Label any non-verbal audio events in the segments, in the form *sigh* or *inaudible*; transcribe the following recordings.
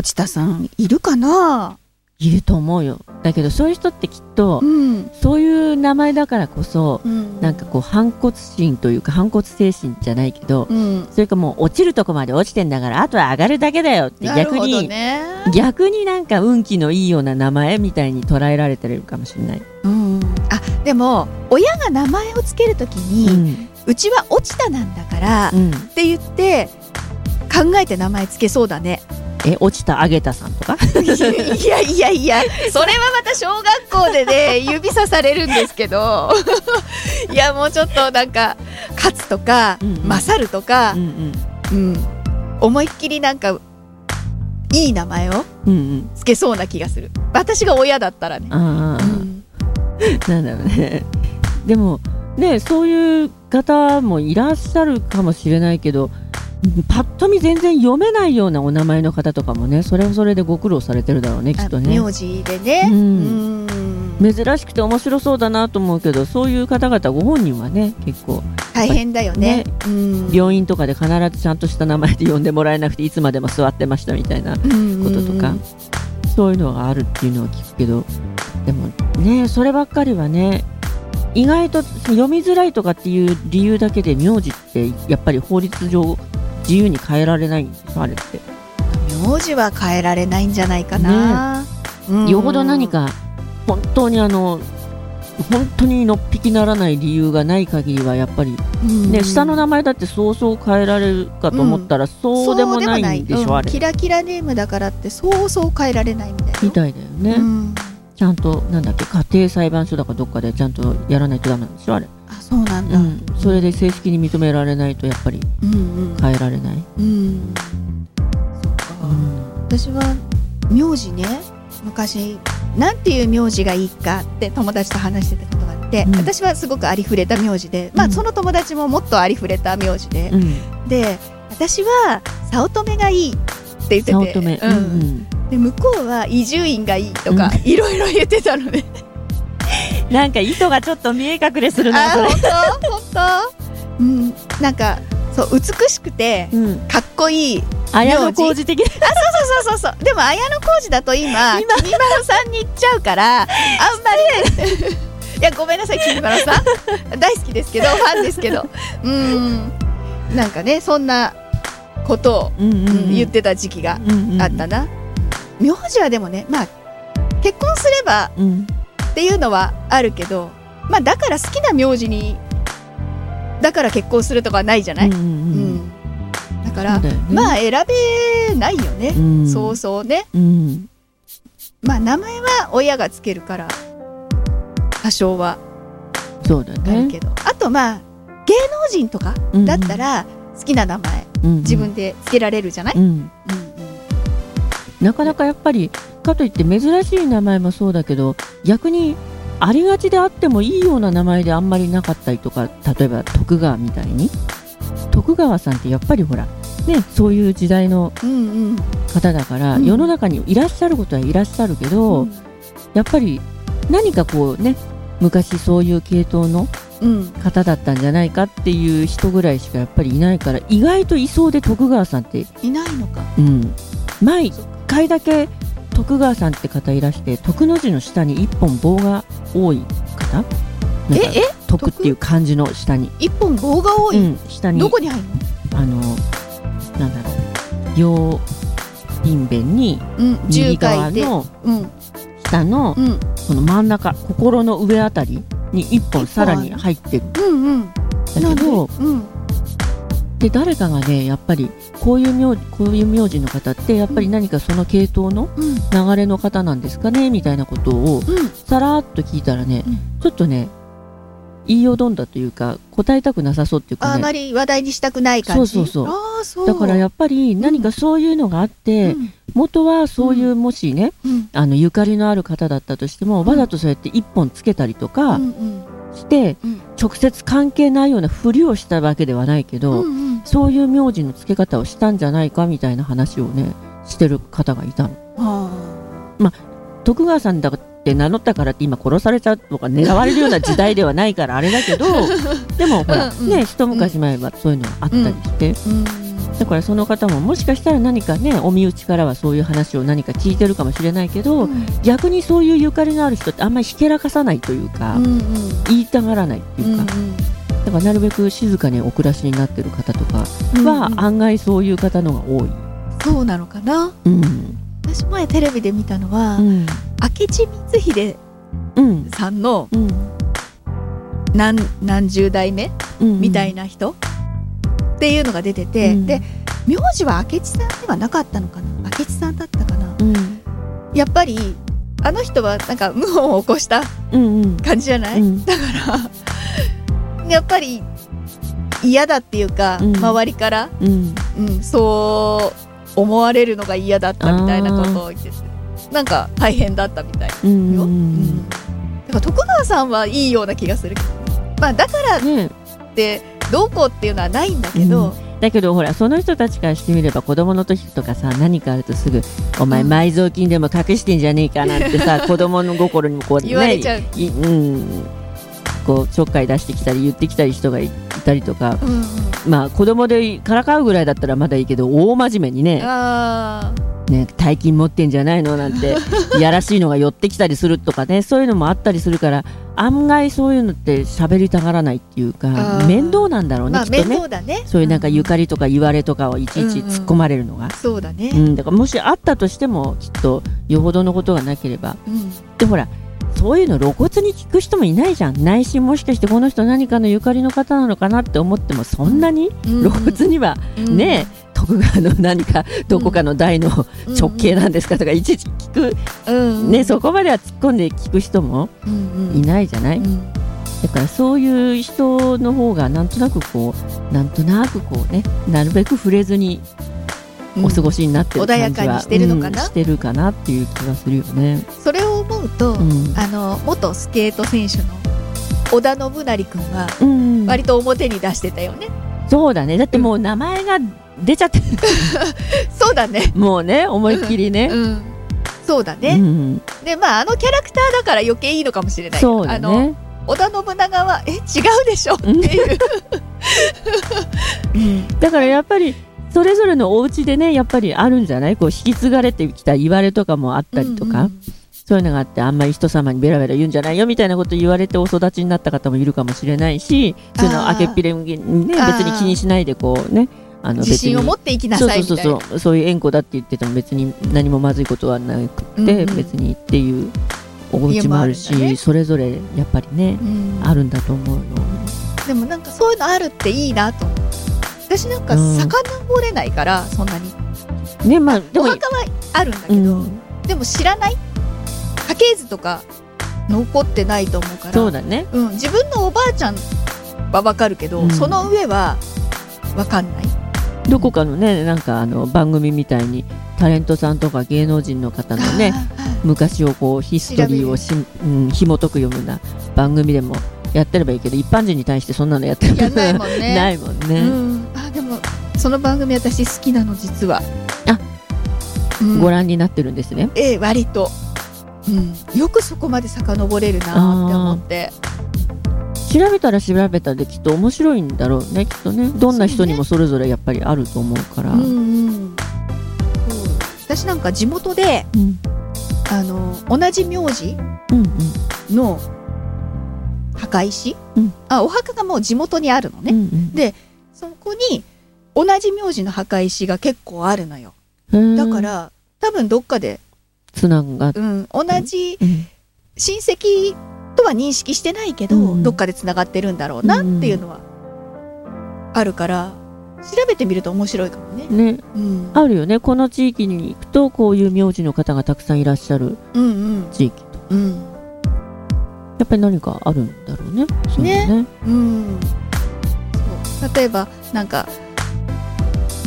落ちたさんいるかな？いると思うよ。だけどそういう人ってきっと、うん、そういう名前だからこそ、うん、なんかこう反骨心というか反骨精神じゃないけど、うん、それかもう落ちるとこまで落ちてんだからあとは上がるだけだよって逆に、ね、逆になんか運気のいいような名前みたいに捉えられてるかもしれない、うん、あでも親が名前をつけるときに、うちは落ちたなんだから、うん。って言って考えて名前つけそうだねえ落ちたあげたさんとか？いやいやいや。それはまた小学校でね *laughs* 指さされるんですけど。*laughs* いやもうちょっとなんか勝つとか、うんうん。勝るとかう、んうん、思いっきりなんかいい名前をうんうん。うんつけそうな気がする。私が親だったらね、うん。なんだろうね。でもねそういう方もいらっしゃるかもしれないけどパッと見全然読めないようなお名前の方とかもねそれはそれでご苦労されてるだろうねきっとね。あ名字でね、うん。うん。珍しくて面白そうだなと思うけどそういう方々ご本人はね結構大変だよね。ねうん。病院とかで必ずちゃんとした名前で呼んでもらえなくていつまでも座ってましたみたいなこととか、そういうのがあるっていうのは聞くけどでもねそればっかりはね意外と読みづらいとかっていう理由だけで名字ってやっぱり法律上自由に変えられないんですよあれって。名字は変えられないんじゃないかな、うん。よほど何か本当にあの本当にのっぴきならない理由がない限りはやっぱりうん。ね、下の名前だってそうそう変えられるかと思ったら、そうでもないんでしょ、うん。あれ。キラキラネームだからってそうそう変えられないみたいな。みたいだよね、うん。ちゃんとなんだっけ家庭裁判所だかどっかでちゃんとやらないとダメなんでしょあれ、あそうなんだ、うん、それで正式に認められないとやっぱり変えられない、うん。そっか、うん。私は名字ね昔なんていう名字がいいかって友達と話してたことがあって、うん。私はすごくありふれた名字で、まあ、うんその友達ももっとありふれた名字で、うん、で私は早乙女がいいって言っててうん。うんで向こうは伊集院がいいとか、いろいろ言ってたので。うんなんか意図がちょっと見え隠れするなあそれ、本当？うんなんかそう美しくてうん、かっこいい綾小路的な。そうそうそうそうでも綾小路だと今今。きみまろさんに行っちゃうからあんまり。いやごめんなさいきみまろさん。大好きですけどファンですけど。うん。なんかねそんなことを、うんうんうん。うん言ってた時期がうんうん。あったな、名字はでもねまあ結婚すればうん。っていうのはあるけどまあだから好きな名字にだから結婚するとかはないじゃない、うんうんうん。だからね。まあ選べないよね、うん。そうそうね。うん。まあ名前は親がつけるから多少は。そうだあるねけど、あとまあ芸能人とかだったら好きな名前自分でつけられるじゃない、うんうんうん。なかなかやっぱりかといって珍しい名前もそうだけど逆にありがちであってもいいような名前であんまりなかったりとか例えば徳川みたいに。徳川さんってやっぱりほらねそういう時代のうんうん方だから、うん世の中にいらっしゃることはいらっしゃるけど、うん。やっぱり何かこうね昔そういう系統のうん。方だったんじゃないかっていう人ぐらいしかやっぱりいないから意外といそうで徳川さんって、いないのか。うん、前一そっか。回だけ徳川さんって方いらして徳の字の下に一本棒が多い方？ええ？徳っていう漢字の下に、一本棒が多い、うん、下に。どこに入る？あのなんだろう。両品弁に右10回で側のうん。下のうん。この真ん中心の上あたりに一本さらに入ってる。んだうんうん。けなんで？どうんで誰かがねやっぱりこういう名字こういう名字の方ってやっぱり何かその系統のうん。流れの方なんですかねみたいなことをうん。さらっと聞いたらね、うん。ちょっとね言いよどんだというか答えたくなさそうっていうかね。あまり話題にしたくない感じ。そうそうそう。だからやっぱり何かそういうのがあって、うん。元はそういうもしね、うん。あのゆかりのある方だったとしても、うん。わざとそうやって一本つけたりとかして、うん。直接関係ないようなふりをしたわけではないけど、うんうんそういう名字の付け方をしたんじゃないかみたいな話をねしてる方がいたの。あ徳川さんだって名乗ったからって今殺されちゃうとか狙われるような時代ではないからあれだけど *laughs* でもほら、うんうん。ね一昔前はそういうのがあったりして、ーうん。だからその方ももしかしたら何かねお身内からはそういう話を何か聞いてるかもしれないけど、うん。逆にそういうゆかりのある人ってあんまりひけらかさないというか、うんうん。言いたがらないっていうか、うんだからなるべく静かにお暮らしになってる方とかうんはうん。案外そういう方のが多い。そうなのかな？うん。私前テレビで見たのは、うん。明智光秀うん。さんのうん。何何十代目うんみたいな人、っていうのが出てて、うん。で名字は明智さんではなかったのかな？明智さんだったかな？うん。やっぱりあの人はなんか謀反を起こしたうんうん。感じじゃない、うん。だからやっぱり嫌だっていうか、うん。周りから、うん。うん、そう思われるのが嫌だったみたいなことを言っててなんか大変だったみたいうんよ、ううん。ん。だから徳川さんはいいような気がするけどまあだからっねてどうこうっていうのはないんだけど、だけどほらその人たちからしてみれば子供の時とかさ何かあるとすぐ「お前うん。埋蔵金でも隠してんじゃねえか」なんてさ *laughs* 子供の心にもこうね言われちゃう。いうんこうちょっかい出してきたり言ってきたり人がいたりとかうんうん。まあ子供でからかうぐらいだったらまだいいけど大真面目にねあね大金持ってんじゃないのなんて *laughs* いやらしいのが寄ってきたりするとかねそういうのもあったりするから案外そういうのって喋りたがらないっていうか面倒なんだろうーまあきっとね。ね。そういうなんかゆかり、りとか言われとかをいちいち突っ込まれるのが、そうだね、うんだからもしあったとしてもきっとよほどのことがなければ。うん。でほらそういうの露骨に聞く人もいないじゃん。内心もしかしてこの人何かのゆかりの方なのかなって思ってもそんなに？うん。露骨にはうん。ね、徳川の何かどこかの台の直系なんですかとかいちいち聞く、うんね、そこまでは突っ込んで聞く人もいないじゃない、うん。だからそういう人の方がなんとなくこうなんとなくこうねなるべく触れずにうんお過ごしになってる感じは、穏やかにしてるのかな？うんしてるかなっていう気がするよね。それを思うと、うん。あの元スケート選手の織田信成君はうん。割と表に出してたよね、そうだね。だってもう名前が出ちゃってる。*laughs* そうだね。もうね思いっきりね。うん。そうだうね、ん、でまああのキャラクターだから余計いいのかもしれない。そうだあのね。織田信長はえ違うでしょっていう、*laughs* だからやっぱりそれぞれのお家でねやっぱりあるんじゃない？こう引き継がれてきた言われとかもあったりとか、うんそういうのがあってあんまり人様にベラベラ言うんじゃないよみたいなこと言われてお育ちになった方もいるかもしれないしそういうのをあけっぴれにね別に気にしないでこうねあの自信を持っっていきなさいみたいな。そうそうそう。そういう縁故だって言ってても別に何もまずいことはなくて、うんうん。別にっていうお家もあるしね。それぞれやっぱりね、うん。あるんだと思うよ。でもなんかそういうのあるっていいなと思う私なんかうん。遡れないから、そんなに。ねまあでもお墓はあるんだけど、うん。でも知らない？家系図とか残ってないと思うから。そうだね。うん、自分のおばあちゃんはわかるけど、うん。その上はわかんない。どこかのねなんかあの番組みたいにタレントさんとか芸能人の方のね昔をこうヒストリーをし、うん、紐解くような番組でもやってればいいけど一般人に対してそんなのやってるやんないもんね。*laughs* ないもんね、うん、その番組私好きなの実は。あ、うん、ご覧になってるんですね。ええ割と、うん、よくそこまで遡れるなって思って。調べたら調べたできっと面白いんだろうねきっとね。どんな人にもそれぞれやっぱりあると思うから。うんうん。私なんか地元でうん。あの同じ名字うん。の墓石、うん。あお墓がもう地元にあるのね、うんうん。でそこに同じ名字の墓石が結構あるのよ。うん。だから多分どっかで、つながっうん、同じうん。親戚とは認識してないけど、うん。どっかでつながってるんだろうなっていうのはあるから調べてみると面白いかもね、ね。うん、あるよね。この地域に行くとこういう名字の方がたくさんいらっしゃるうんうん。地域とうんやっぱり何かあるんだろうね。そうね。ね。うん。そう。例えばなんか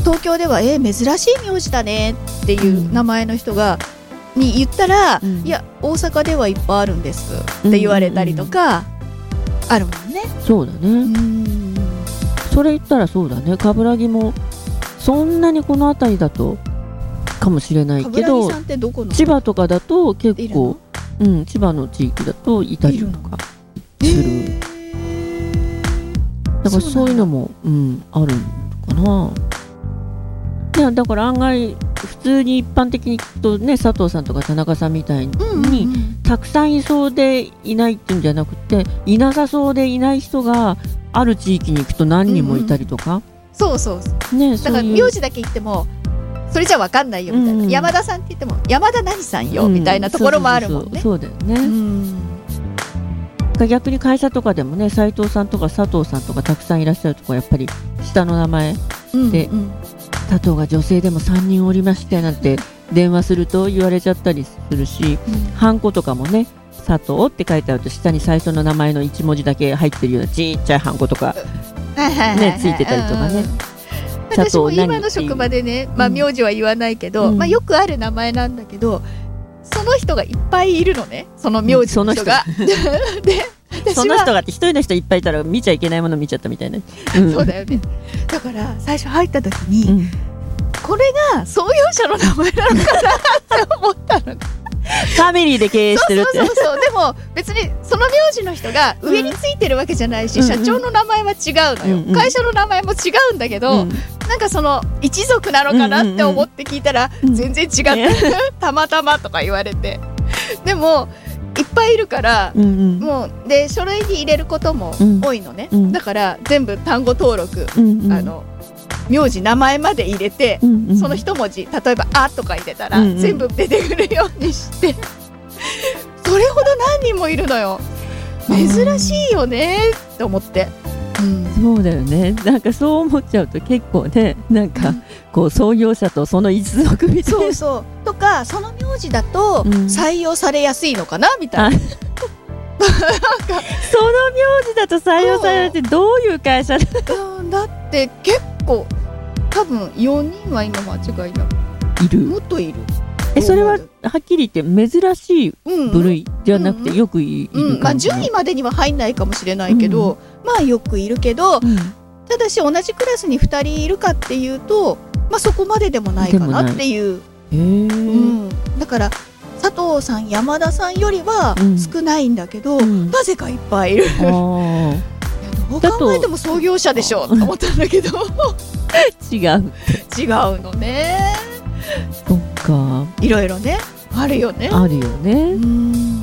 東京ではえー珍しい名字だねっていう名前の人が、に言ったら、うん。いや大阪ではいっぱいあるんですって言われたりとか、あるもんね。そうだね、うん。それ言ったらそうだね。冠城もそんなにこの辺りだとかもしれないけど千葉とかだと結構の？うん、千葉の地域だといたりとかする。だからそういうのもうん、あるのかな。やだから案外普通に一般的にとね佐藤さんとか田中さんみたいに、うんうんうん。たくさんいそうでいないっていうんじゃなくていなさそうでいない人がある地域に行くと何人もいたりとか、そうそうそう。ねだから名字だけ言ってもそれじゃ分かんないよみたいな、うん山田さんって言っても山田何さんよ、うんみたいなところもあるもんね。そうだようね、ん。逆に会社とかでもね斉藤さんとか佐藤さんとかたくさんいらっしゃるとこはやっぱり下の名前うんでうん佐藤が女性でも3人おりましてなんて電話すると言われちゃったりするしハンコとかもね佐藤って書いてあると下に最初の名前の1文字だけ入ってるようなちっちゃいハンコとかねついてたりとかね。私も今の職場でね、まあ、う。ん名字は言わないけど、うん。まあ、よくある名前なんだけどその人がいっぱいいるのね。その名字の人が。で私はその人がって一人の人いっぱいいたら見ちゃいけないもの見ちゃったみたいな、うん。そうだよね。だから最初入った時に、うん。これが創業者の名前なのかなって思ったの。ファミリーで経営してるって。そうそうそうでも別にその名字の人が上についてるわけじゃないし、うん社長の名前は違うのよ、うんうん。会社の名前も違うんだけど、うん。なんかその一族なのかなって思って聞いたら、うん全然違って、たまたまとか言われて。でもいっぱいいるから、うんうん。もうで書類に入れることもうん。多いのね、うん。だから全部単語登録、うんうん。あの名字名前まで入れて、うんうん。その一文字例えば「あ」とか入れたら、うんうん。全部出てくるようにして *laughs* それほど何人もいるのよ。珍しいよねって思って、うんそうだよね。なんかそう思っちゃうと結構ねなんかこう創業者とその一族みたいな。そうそう。とかその名字だとうん。採用されやすいのかなみたいな、その名字だと採用されるってどういう会社だ？うん。だって結構多分4人は今間違いなく。いる？もっといる。えそれははっきり言って珍しいうん部類じゃなくうんてよくいいうん。まあ、る感じの10位までには入んないかもしれないけど、まあよくいるけどうん。ただし同じクラスに2人いるかっていうと、まあ、そこまででもないかなっていう、うん、だから佐藤さん山田さんよりはうん。少ないんだけど、うん。なぜかいっぱいいる。どう考えても創業者でしょと思ったんだけど。違う *laughs* 違うのね。そっか。いろいろねあるよね。あるようねん。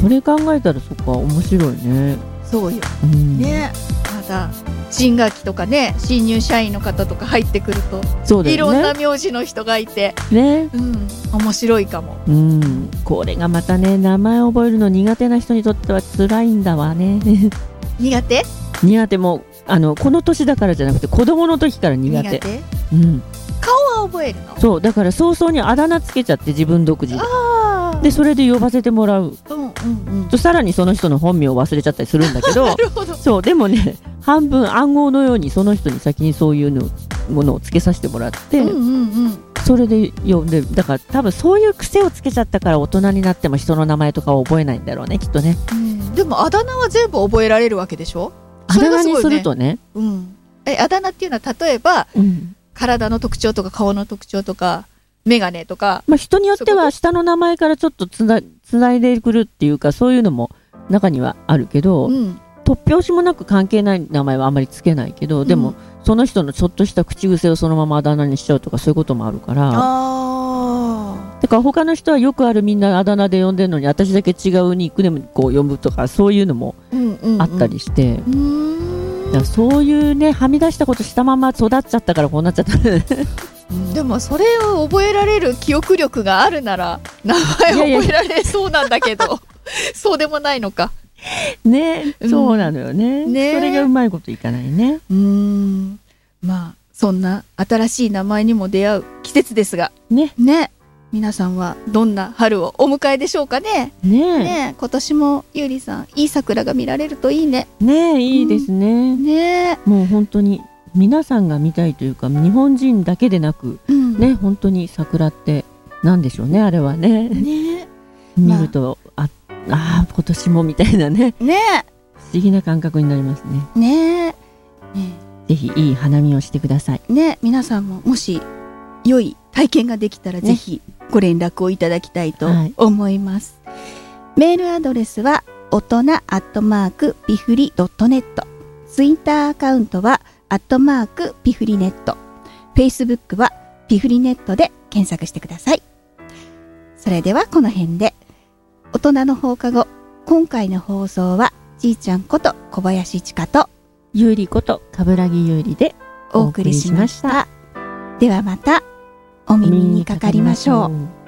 それ考えたらそっか面白いねそうよ。うん。ね。また新学期とかね新入社員の方とか入ってくると、そうだいろんよな名字の人がいて、ね。ねうん、面白いかも。うん。これがまたね名前覚えるの苦手な人にとっては辛いんだわね。*laughs* 苦手？苦手。もあのこの年だからじゃなくて子供の時から苦手。うん、顔は覚えるの？そう。だから早々にあだ名つけちゃって自分独自でそれで呼ばせてもらう。うんうんうん。とさらにその人の本名を忘れちゃったりするんだけど *laughs* そうでもね半分暗号のようにその人に先にそういうのものをつけさせてもらって、うんうんうん。それで呼んでだから多分そういう癖をつけちゃったから大人になっても人の名前とかを覚えないんだろうねきっとね。うん。でもあだ名は全部覚えられるわけでしょ？あだ名にするとね。うん。えあだ名っていうのは例えばうん。体の特徴とか顔の特徴とか眼鏡とか。まあ、人によっては下の名前からちょっとつなつないでくるっていうかそういうのも中にはあるけど、うん。突拍子もなく関係ない名前はあまりつけないけど、でもその人のちょっとした口癖をそのままあだ名にしちゃうとかそういうこともあるから。あだから他の人はよくあるみんなあだ名で呼んでるのに私だけ違うニックネームこう呼ぶとかそういうのもあったりして、うーん。だからそういうねはみ出したことしたまま育っちゃったからこうなっちゃったでもそれを覚えられる記憶力があるなら名前覚えられそうなんだけど。*laughs* そうでもないのか。ねうん。そうなのよね,、ね。それがうまいこといかないね。うーん。まあそんな新しい名前にも出会う季節ですが。ね。ね。皆さんはどんな春をお迎えでしょうかね。ね。えね。今年もゆうりさんいい桜が見られるといいね。ねえいいですね、ね。もう本当に皆さんが見たいというか日本人だけでなくうん。ね本当に桜ってなんでしょうねあれはね。ね。*laughs* 見ると、ああー今年もみたいなね。ね。不思議な感覚になりますね。ね。ね。ぜひいい花見をしてください。ね皆さんももし良い体験ができたらね。ぜひご連絡をいただきたいとはい。思います、メールアドレスは大人アットマークピフリドットネット。ツイッターアカウントはアットマークピフリネットフェイスブックはピフリネットで検索してください。それではこの辺で、大人の放課後、今回の放送は、じいちゃんこと小林千佳とゆうりこと冠城ゆうりでお送りしました。ではまた、お耳にかかりましょう。